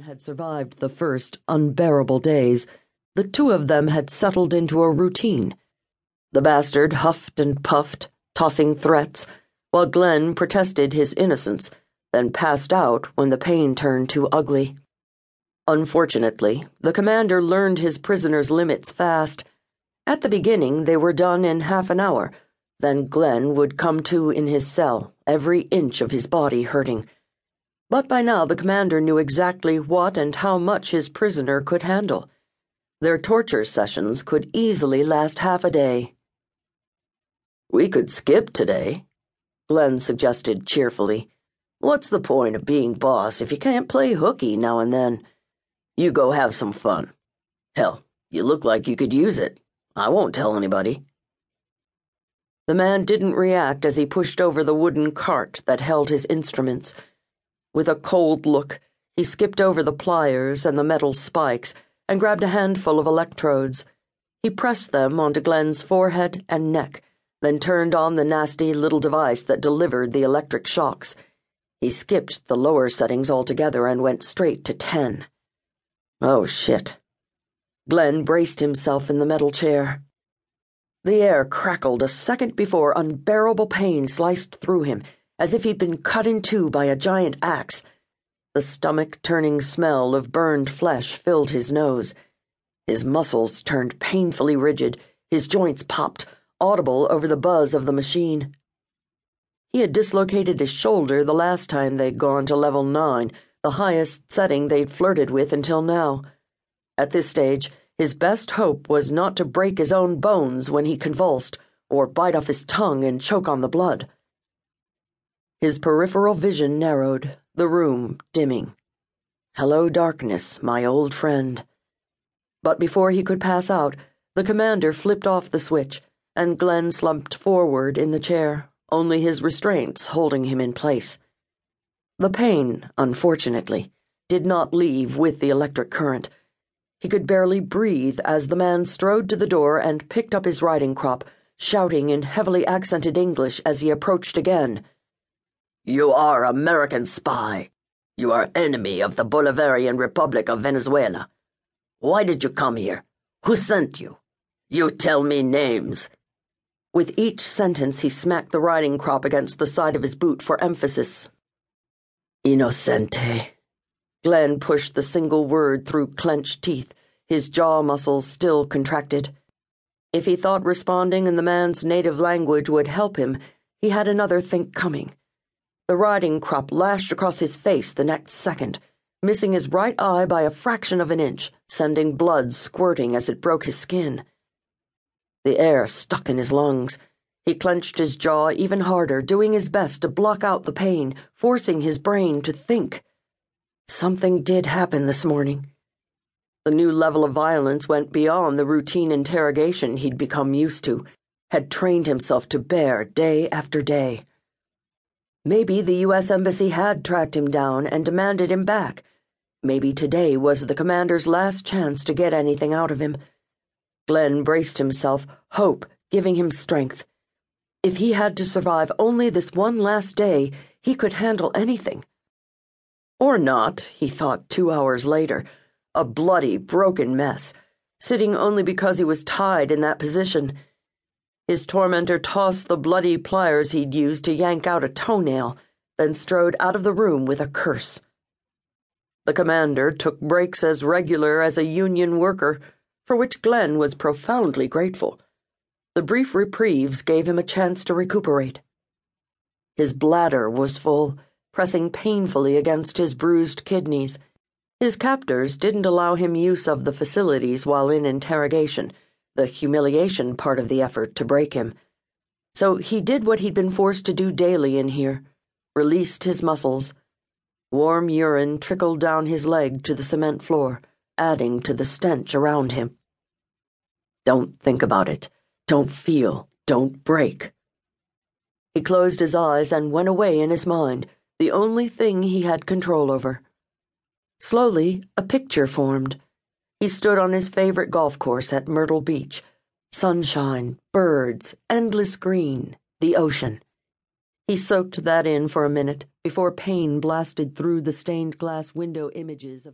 had survived the first unbearable days, the two of them had settled into a routine. The bastard huffed and puffed, tossing threats, while Glenn protested his innocence, then passed out when the pain turned too ugly. Unfortunately, the commander learned his prisoner's limits fast. At the beginning, they were done in half an hour. Then Glenn would come to in his cell, every inch of his body hurting but by now the commander knew exactly what and how much his prisoner could handle. Their torture sessions could easily last half a day. We could skip today, Glenn suggested cheerfully. What's the point of being boss if you can't play hooky now and then? You go have some fun. Hell, you look like you could use it. I won't tell anybody. The man didn't react as he pushed over the wooden cart that held his instruments with a cold look, he skipped over the pliers and the metal spikes and grabbed a handful of electrodes. He pressed them onto Glenn's forehead and neck, then turned on the nasty little device that delivered the electric shocks. He skipped the lower settings altogether and went straight to 10. Oh, shit. Glenn braced himself in the metal chair. The air crackled a second before unbearable pain sliced through him as if he'd been cut in two by a giant axe. The stomach turning smell of burned flesh filled his nose. His muscles turned painfully rigid, his joints popped, audible over the buzz of the machine. He had dislocated his shoulder the last time they'd gone to level nine, the highest setting they'd flirted with until now. At this stage, his best hope was not to break his own bones when he convulsed, or bite off his tongue and choke on the blood. His peripheral vision narrowed, the room dimming. Hello, darkness, my old friend. But before he could pass out, the commander flipped off the switch, and Glenn slumped forward in the chair, only his restraints holding him in place. The pain, unfortunately, did not leave with the electric current. He could barely breathe as the man strode to the door and picked up his riding crop, shouting in heavily accented English as he approached again. You are American spy. You are enemy of the Bolivarian Republic of Venezuela. Why did you come here? Who sent you? You tell me names. With each sentence, he smacked the riding crop against the side of his boot for emphasis. Inocente. Glenn pushed the single word through clenched teeth, his jaw muscles still contracted. If he thought responding in the man's native language would help him, he had another think coming. The riding crop lashed across his face the next second, missing his right eye by a fraction of an inch, sending blood squirting as it broke his skin. The air stuck in his lungs. He clenched his jaw even harder, doing his best to block out the pain, forcing his brain to think. Something did happen this morning. The new level of violence went beyond the routine interrogation he'd become used to, had trained himself to bear day after day. Maybe the U.S. Embassy had tracked him down and demanded him back. Maybe today was the commander's last chance to get anything out of him. Glenn braced himself, hope giving him strength. If he had to survive only this one last day, he could handle anything. Or not, he thought two hours later, a bloody, broken mess, sitting only because he was tied in that position. His tormentor tossed the bloody pliers he'd used to yank out a toenail, then strode out of the room with a curse. The commander took breaks as regular as a union worker, for which Glenn was profoundly grateful. The brief reprieves gave him a chance to recuperate. His bladder was full, pressing painfully against his bruised kidneys. His captors didn't allow him use of the facilities while in interrogation the humiliation part of the effort to break him. So he did what he'd been forced to do daily in here released his muscles. Warm urine trickled down his leg to the cement floor, adding to the stench around him. Don't think about it. Don't feel. Don't break. He closed his eyes and went away in his mind, the only thing he had control over. Slowly, a picture formed he stood on his favorite golf course at Myrtle Beach. Sunshine, birds, endless green, the ocean. He soaked that in for a minute before pain blasted through the stained glass window images of